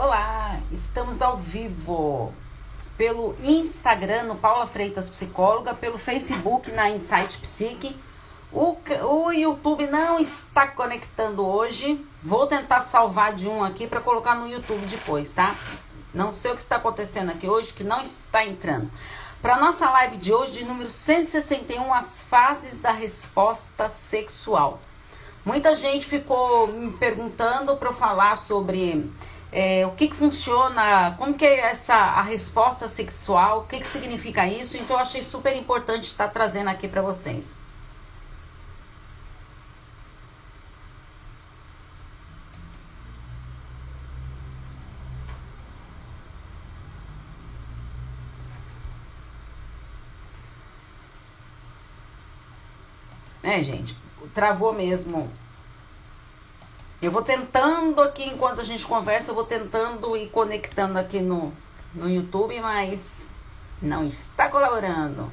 Olá, estamos ao vivo pelo Instagram no Paula Freitas Psicóloga, pelo Facebook na Insight Psique. O, o YouTube não está conectando hoje. Vou tentar salvar de um aqui para colocar no YouTube depois, tá? Não sei o que está acontecendo aqui hoje, que não está entrando. Para nossa live de hoje, de número 161, as fases da resposta sexual. Muita gente ficou me perguntando para eu falar sobre é, o que, que funciona, como que é essa a resposta sexual, o que, que significa isso. Então eu achei super importante estar trazendo aqui para vocês. É, gente, travou mesmo eu vou tentando aqui, enquanto a gente conversa, eu vou tentando ir conectando aqui no, no YouTube, mas não está colaborando.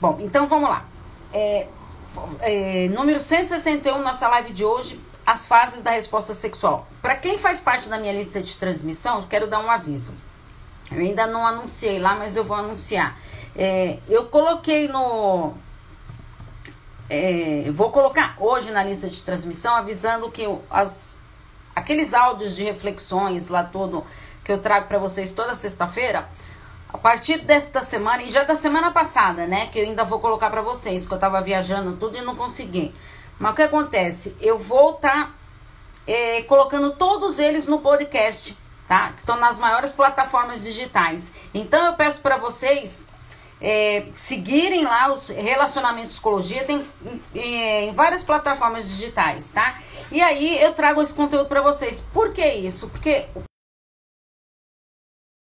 Bom, então vamos lá. É, é, número 161, nossa live de hoje, as fases da resposta sexual. Para quem faz parte da minha lista de transmissão, quero dar um aviso. Eu ainda não anunciei lá, mas eu vou anunciar. É, eu coloquei no. É, vou colocar hoje na lista de transmissão avisando que as, aqueles áudios de reflexões lá todo que eu trago para vocês toda sexta-feira, a partir desta semana e já da semana passada, né, que eu ainda vou colocar para vocês, que eu tava viajando tudo e não consegui. Mas o que acontece? Eu vou estar tá, é, colocando todos eles no podcast, tá? Que estão nas maiores plataformas digitais. Então eu peço para vocês é, seguirem lá os relacionamentos psicologia, tem é, em várias plataformas digitais, tá? E aí eu trago esse conteúdo para vocês. Por que isso? Porque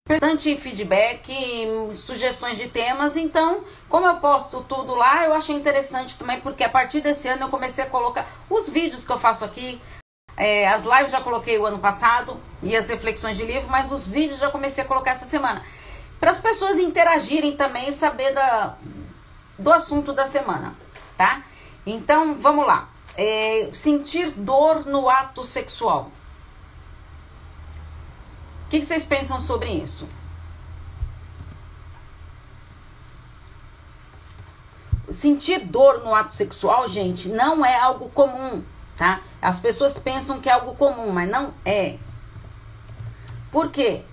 bastante feedback, sugestões de temas, então, como eu posto tudo lá, eu achei interessante também, porque a partir desse ano eu comecei a colocar os vídeos que eu faço aqui, é, as lives já coloquei o ano passado e as reflexões de livro, mas os vídeos já comecei a colocar essa semana para as pessoas interagirem também e saber da, do assunto da semana, tá? Então, vamos lá. É, sentir dor no ato sexual. O que, que vocês pensam sobre isso? Sentir dor no ato sexual, gente, não é algo comum, tá? As pessoas pensam que é algo comum, mas não é. Por quê?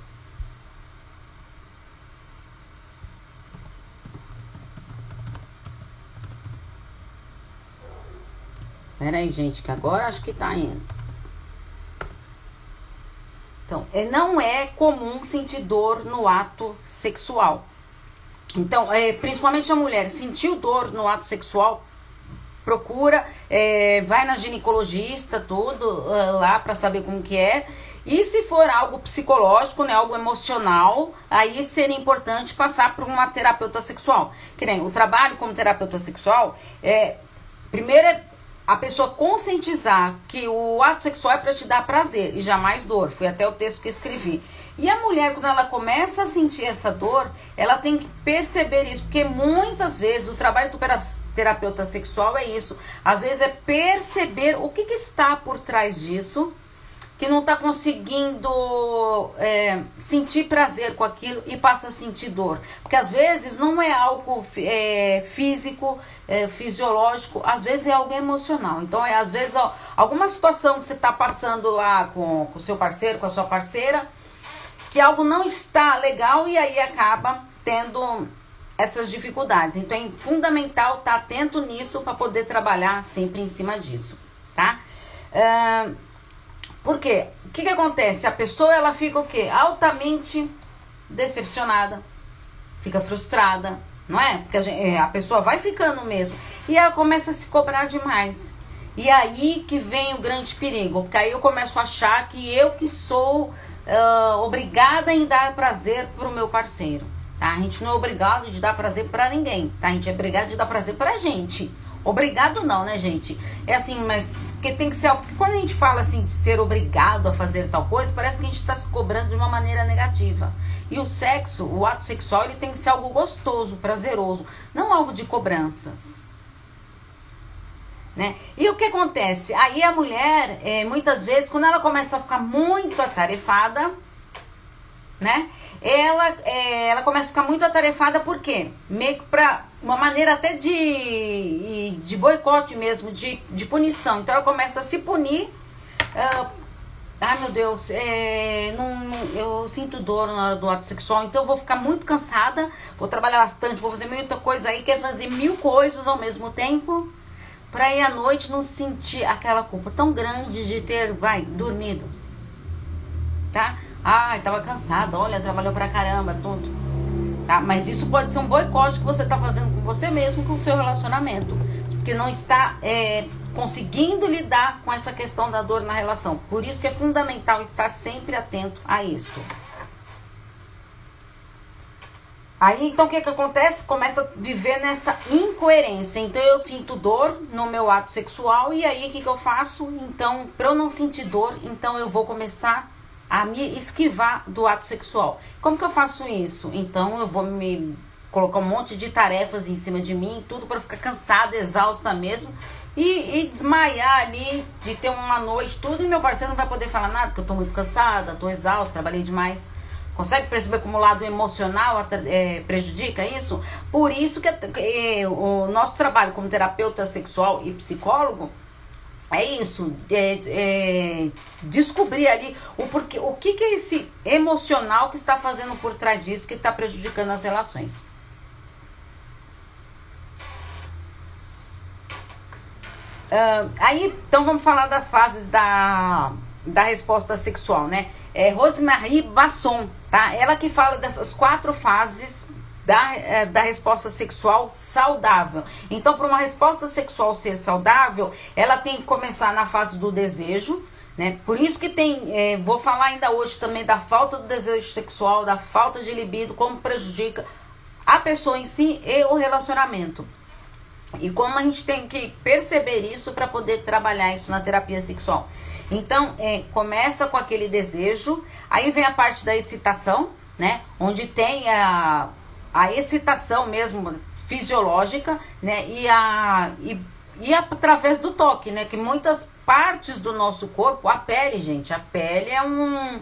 Pera aí, gente, que agora acho que tá indo. Então, é, não é comum sentir dor no ato sexual. Então, é, principalmente a mulher, sentiu dor no ato sexual, procura, é, vai na ginecologista, tudo uh, lá para saber como que é. E se for algo psicológico, né, algo emocional, aí seria importante passar por uma terapeuta sexual. Que nem o trabalho como terapeuta sexual é primeiro é a pessoa conscientizar que o ato sexual é para te dar prazer e jamais dor. Foi até o texto que escrevi. E a mulher, quando ela começa a sentir essa dor, ela tem que perceber isso, porque muitas vezes o trabalho do terapeuta sexual é isso. Às vezes é perceber o que, que está por trás disso que não está conseguindo é, sentir prazer com aquilo e passa a sentir dor. Porque às vezes não é algo é, físico, é, fisiológico, às vezes é algo emocional. Então, é às vezes ó, alguma situação que você está passando lá com o seu parceiro, com a sua parceira, que algo não está legal e aí acaba tendo essas dificuldades. Então, é fundamental estar tá atento nisso para poder trabalhar sempre em cima disso, tá? Uh, por quê? O que, que acontece? A pessoa ela fica o quê? Altamente decepcionada, fica frustrada, não é? Porque a, gente, é, a pessoa vai ficando mesmo. E ela começa a se cobrar demais. E aí que vem o grande perigo, porque aí eu começo a achar que eu que sou uh, obrigada em dar prazer para o meu parceiro. Tá? A gente não é obrigado de dar prazer para ninguém, tá? A gente é obrigado de dar prazer para a gente. Obrigado não, né, gente? É assim, mas porque tem que ser porque quando a gente fala assim de ser obrigado a fazer tal coisa, parece que a gente está se cobrando de uma maneira negativa. E o sexo, o ato sexual, ele tem que ser algo gostoso, prazeroso, não algo de cobranças. né? E o que acontece? Aí a mulher, é, muitas vezes, quando ela começa a ficar muito atarefada, né? Ela, é, ela começa a ficar muito atarefada porque meio que pra uma maneira até de, de boicote mesmo, de, de punição. Então ela começa a se punir. Uh, ai meu Deus, é, não, eu sinto dor na hora do ato sexual, então eu vou ficar muito cansada, vou trabalhar bastante, vou fazer muita coisa aí, quer fazer mil coisas ao mesmo tempo, pra ir à noite não sentir aquela culpa tão grande de ter, vai, dormido. Tá? Ai, tava cansada, olha, trabalhou pra caramba, tudo. Tá? Mas isso pode ser um boicote que você tá fazendo com você mesmo, com o seu relacionamento. Porque não está é, conseguindo lidar com essa questão da dor na relação. Por isso que é fundamental estar sempre atento a isso. Aí, então, o que que acontece? Começa a viver nessa incoerência. Então, eu sinto dor no meu ato sexual e aí, o que que eu faço? Então, para eu não sentir dor, então eu vou começar a me esquivar do ato sexual. Como que eu faço isso? Então eu vou me colocar um monte de tarefas em cima de mim, tudo para ficar cansada, exausta mesmo. E, e, desmaiar ali, de ter uma noite, tudo, e meu parceiro não vai poder falar nada, porque eu tô muito cansada, tô exausta, trabalhei demais. Consegue perceber como o lado emocional é, prejudica isso? Por isso que é, o nosso trabalho como terapeuta sexual e psicólogo é isso, é, é, descobrir ali o porquê, o que, que é esse emocional que está fazendo por trás disso, que está prejudicando as relações. Uh, aí, então vamos falar das fases da, da resposta sexual, né? É Rosemarie Basson, tá? Ela que fala dessas quatro fases da, é, da resposta sexual saudável. Então, para uma resposta sexual ser saudável, ela tem que começar na fase do desejo, né? Por isso que tem, é, vou falar ainda hoje também da falta do desejo sexual, da falta de libido, como prejudica a pessoa em si e o relacionamento. E como a gente tem que perceber isso para poder trabalhar isso na terapia sexual. Então, é, começa com aquele desejo, aí vem a parte da excitação, né? Onde tem a, a excitação mesmo fisiológica, né? E a e, e através do toque, né? Que muitas partes do nosso corpo, a pele, gente, a pele é um,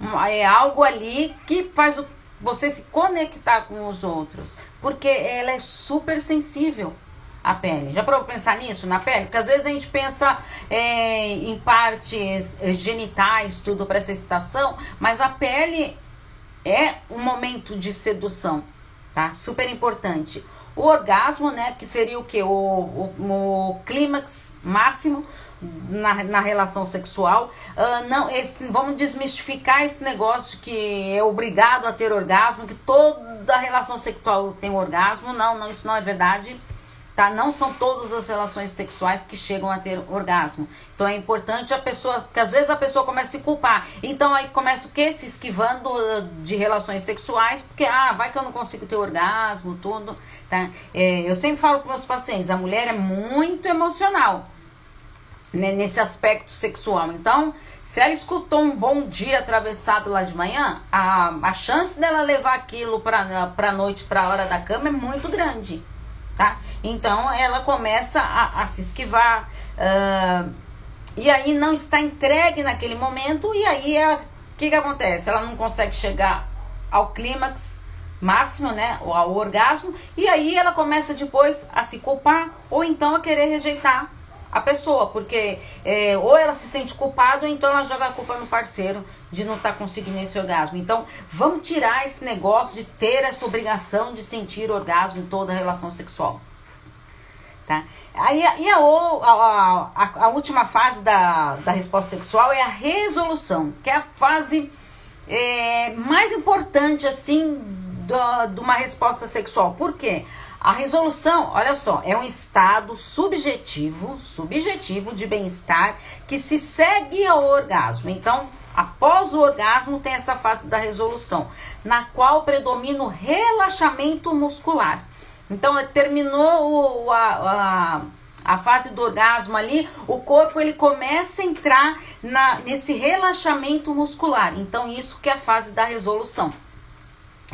um é algo ali que faz o, você se conectar com os outros, porque ela é super sensível a pele. Já para pensar nisso na pele? Porque às vezes a gente pensa é, em partes genitais, tudo para essa excitação, mas a pele é um momento de sedução, tá? Super importante. O orgasmo, né, que seria o que? O, o, o clímax máximo na, na relação sexual. Uh, não, esse, vamos desmistificar esse negócio de que é obrigado a ter orgasmo, que toda relação sexual tem orgasmo. Não, não, isso não é verdade tá? Não são todas as relações sexuais que chegam a ter orgasmo. Então é importante a pessoa, porque às vezes a pessoa começa a se culpar. Então aí começa o quê? Se esquivando uh, de relações sexuais, porque ah, vai que eu não consigo ter orgasmo, tudo, tá? É, eu sempre falo para meus pacientes, a mulher é muito emocional. Né, nesse aspecto sexual. Então, se ela escutou um bom dia atravessado lá de manhã, a, a chance dela levar aquilo para a noite, para a hora da cama é muito grande tá? Então ela começa a, a se esquivar uh, e aí não está entregue naquele momento e aí o que que acontece? Ela não consegue chegar ao clímax máximo, né, ao orgasmo e aí ela começa depois a se culpar ou então a querer rejeitar a pessoa, porque é, ou ela se sente culpada, ou então ela joga a culpa no parceiro de não estar tá conseguindo esse orgasmo. Então, vamos tirar esse negócio de ter essa obrigação de sentir orgasmo em toda relação sexual. Tá? Aí, e a, a, a, a, última fase da, da resposta sexual é a resolução, que é a fase é, mais importante, assim, de uma resposta sexual. Por quê? A resolução, olha só, é um estado subjetivo, subjetivo de bem-estar que se segue ao orgasmo. Então, após o orgasmo tem essa fase da resolução, na qual predomina o relaxamento muscular. Então, terminou o, a, a, a fase do orgasmo ali, o corpo ele começa a entrar na, nesse relaxamento muscular. Então, isso que é a fase da resolução,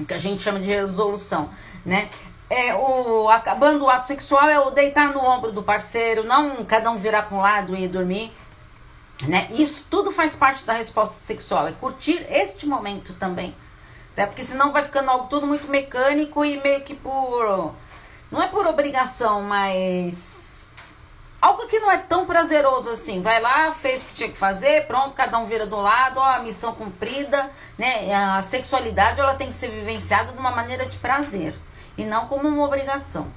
que a gente chama de resolução, né? É, o, acabando o ato sexual é o deitar no ombro do parceiro, não cada um virar para um lado e dormir. Né? Isso tudo faz parte da resposta sexual, é curtir este momento também. Né? Porque senão vai ficando algo tudo muito mecânico e meio que por. Não é por obrigação, mas. Algo que não é tão prazeroso assim. Vai lá, fez o que tinha que fazer, pronto, cada um vira do lado, ó, a missão cumprida, né? A sexualidade ela tem que ser vivenciada de uma maneira de prazer e não como uma obrigação.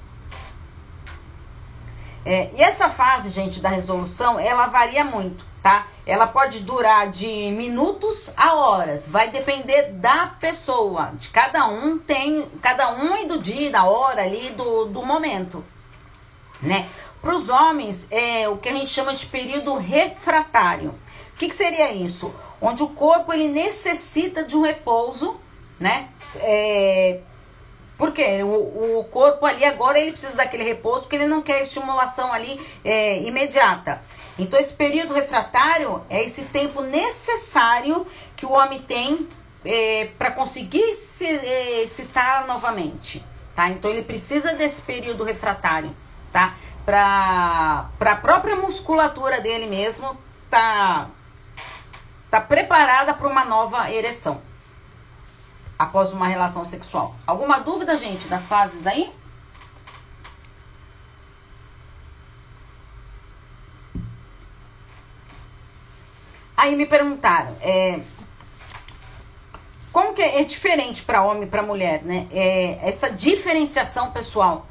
É, e essa fase, gente, da resolução, ela varia muito tá? Ela pode durar de minutos a horas, vai depender da pessoa. De cada um tem, cada um e do dia, da hora ali, do, do momento, né? Para os homens, é o que a gente chama de período refratário. O que, que seria isso? Onde o corpo ele necessita de um repouso, né? É, porque o, o corpo ali agora ele precisa daquele repouso porque ele não quer estimulação ali é, imediata. Então, esse período refratário é esse tempo necessário que o homem tem é, para conseguir se é, excitar novamente, tá? Então, ele precisa desse período refratário, tá? Para a própria musculatura dele mesmo tá, tá preparada para uma nova ereção após uma relação sexual. Alguma dúvida, gente, das fases aí? Aí me perguntaram, é, como que é, diferente para homem e para mulher, né? É, essa diferenciação pessoal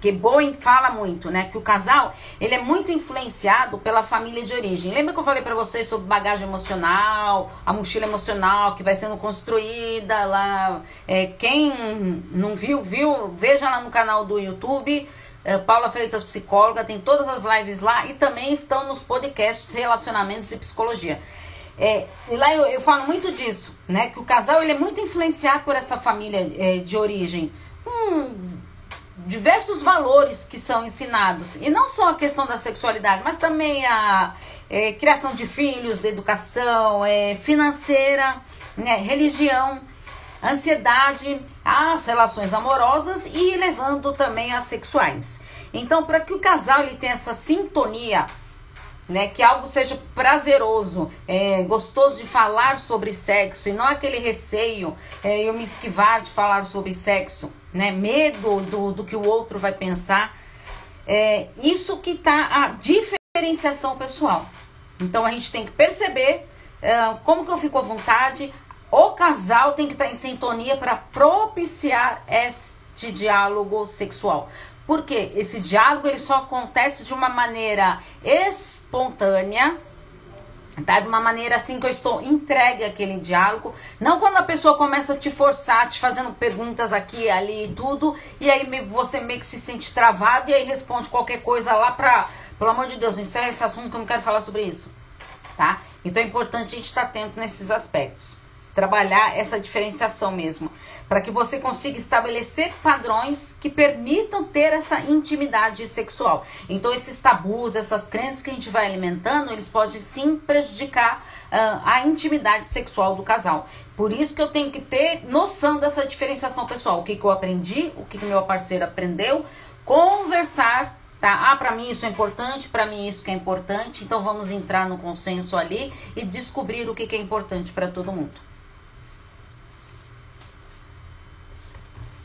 que Boeing fala muito, né? Que o casal ele é muito influenciado pela família de origem. Lembra que eu falei para vocês sobre bagagem emocional, a mochila emocional que vai sendo construída lá. É, quem não viu, viu? Veja lá no canal do YouTube. É, Paula Freitas, psicóloga, tem todas as lives lá e também estão nos podcasts Relacionamentos e Psicologia. É, e lá eu, eu, falo muito disso, né? Que o casal ele é muito influenciado por essa família é, de origem. com diversos valores que são ensinados. E não só a questão da sexualidade, mas também a é, criação de filhos, da educação é, financeira, né, religião ansiedade, as relações amorosas e levando também as sexuais. Então, para que o casal ele tenha essa sintonia, né, que algo seja prazeroso, é, gostoso de falar sobre sexo e não aquele receio, é, eu me esquivar de falar sobre sexo, né, medo do, do que o outro vai pensar. É isso que está a diferenciação pessoal. Então a gente tem que perceber uh, como que eu fico à vontade, o casal tem que estar em sintonia para propiciar este diálogo sexual. Porque esse diálogo ele só acontece de uma maneira espontânea, tá? De uma maneira assim que eu estou entregue àquele diálogo. Não quando a pessoa começa a te forçar, te fazendo perguntas aqui, ali e tudo, e aí você meio que se sente travado e aí responde qualquer coisa lá pra. Pelo amor de Deus, encerra esse assunto que eu não quero falar sobre isso. Tá? Então é importante a gente estar atento nesses aspectos trabalhar essa diferenciação mesmo, para que você consiga estabelecer padrões que permitam ter essa intimidade sexual. Então, esses tabus, essas crenças que a gente vai alimentando, eles podem sim prejudicar uh, a intimidade sexual do casal. Por isso que eu tenho que ter noção dessa diferenciação pessoal. O que, que eu aprendi, o que, que meu parceiro aprendeu, conversar tá? Ah, para mim isso é importante, para mim isso que é importante. Então vamos entrar no consenso ali e descobrir o que, que é importante para todo mundo.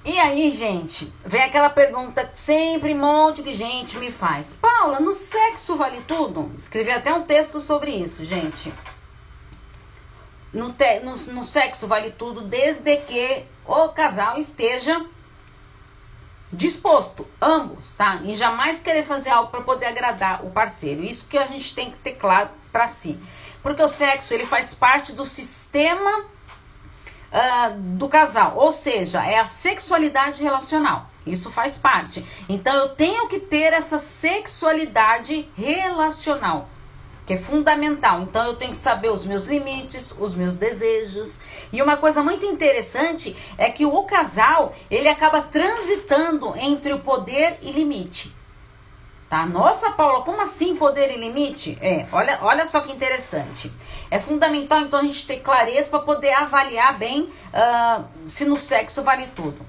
E aí, gente, vem aquela pergunta que sempre um monte de gente me faz. Paula, no sexo vale tudo? Escrevi até um texto sobre isso, gente. No, te, no, no sexo vale tudo desde que o casal esteja disposto, ambos, tá? E jamais querer fazer algo para poder agradar o parceiro. Isso que a gente tem que ter claro para si. Porque o sexo, ele faz parte do sistema uh, do casal, ou seja, é a sexualidade relacional. Isso faz parte. Então eu tenho que ter essa sexualidade relacional, que é fundamental. Então eu tenho que saber os meus limites, os meus desejos. E uma coisa muito interessante é que o casal, ele acaba transitando entre o poder e limite. Tá? Nossa, Paula, como assim poder e limite? É, olha, olha só que interessante. É fundamental, então, a gente ter clareza para poder avaliar bem uh, se no sexo vale tudo.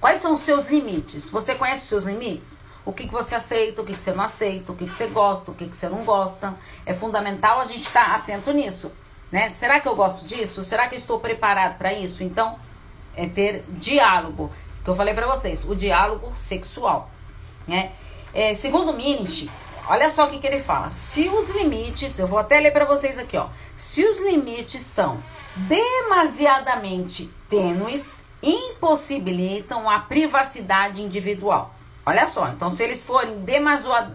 Quais são os seus limites? Você conhece os seus limites? O que, que você aceita, o que, que você não aceita, o que, que você gosta, o que, que você não gosta. É fundamental a gente estar tá atento nisso. Né? Será que eu gosto disso? Será que eu estou preparado para isso? Então, é ter diálogo. Que eu falei para vocês, o diálogo sexual. Né? É, segundo Minich, olha só o que, que ele fala. Se os limites, eu vou até ler para vocês aqui, ó. Se os limites são demasiadamente tênues, impossibilitam a privacidade individual. Olha só, então se eles forem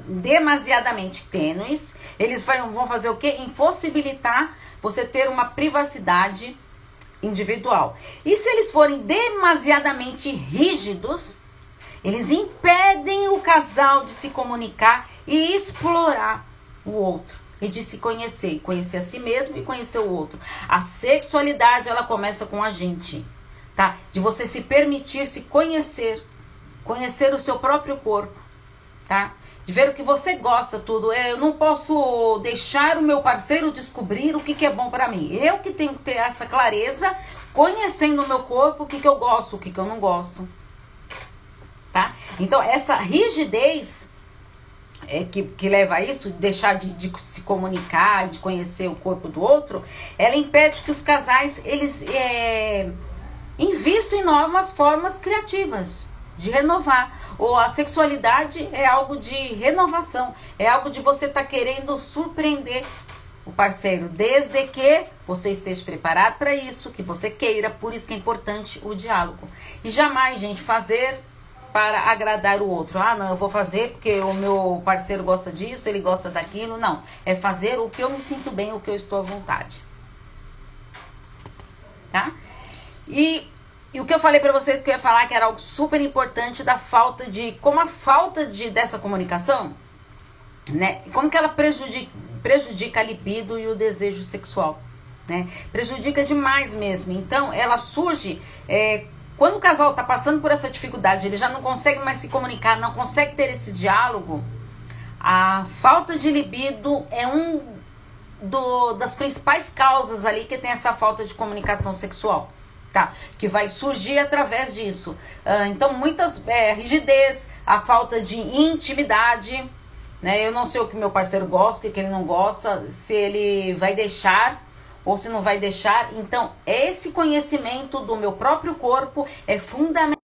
demasiadamente tênues, eles vão fazer o quê? Impossibilitar você ter uma privacidade individual. E se eles forem demasiadamente rígidos, eles impedem o casal de se comunicar e explorar o outro e de se conhecer, conhecer a si mesmo e conhecer o outro. A sexualidade ela começa com a gente tá? De você se permitir se conhecer, conhecer o seu próprio corpo, tá? De ver o que você gosta, tudo. Eu não posso deixar o meu parceiro descobrir o que, que é bom para mim. Eu que tenho que ter essa clareza, conhecendo o meu corpo, o que, que eu gosto, o que, que eu não gosto. Tá? Então, essa rigidez é, que, que leva a isso, deixar de, de, se comunicar, de conhecer o corpo do outro, ela impede que os casais eles é, Invisto em novas formas criativas de renovar. Ou a sexualidade é algo de renovação, é algo de você estar tá querendo surpreender o parceiro, desde que você esteja preparado para isso, que você queira, por isso que é importante o diálogo. E jamais, gente, fazer para agradar o outro. Ah, não, eu vou fazer porque o meu parceiro gosta disso, ele gosta daquilo. Não, é fazer o que eu me sinto bem, o que eu estou à vontade. Tá? E, e o que eu falei para vocês que eu ia falar que era algo super importante da falta de. Como a falta de, dessa comunicação, né? Como que ela prejudica, prejudica a libido e o desejo sexual. Né? Prejudica demais mesmo. Então, ela surge. É, quando o casal está passando por essa dificuldade, ele já não consegue mais se comunicar, não consegue ter esse diálogo, a falta de libido é um do, das principais causas ali que tem essa falta de comunicação sexual tá? Que vai surgir através disso. Uh, então, muitas é, rigidez, a falta de intimidade, né? Eu não sei o que meu parceiro gosta, o que ele não gosta, se ele vai deixar ou se não vai deixar. Então, esse conhecimento do meu próprio corpo é fundamental.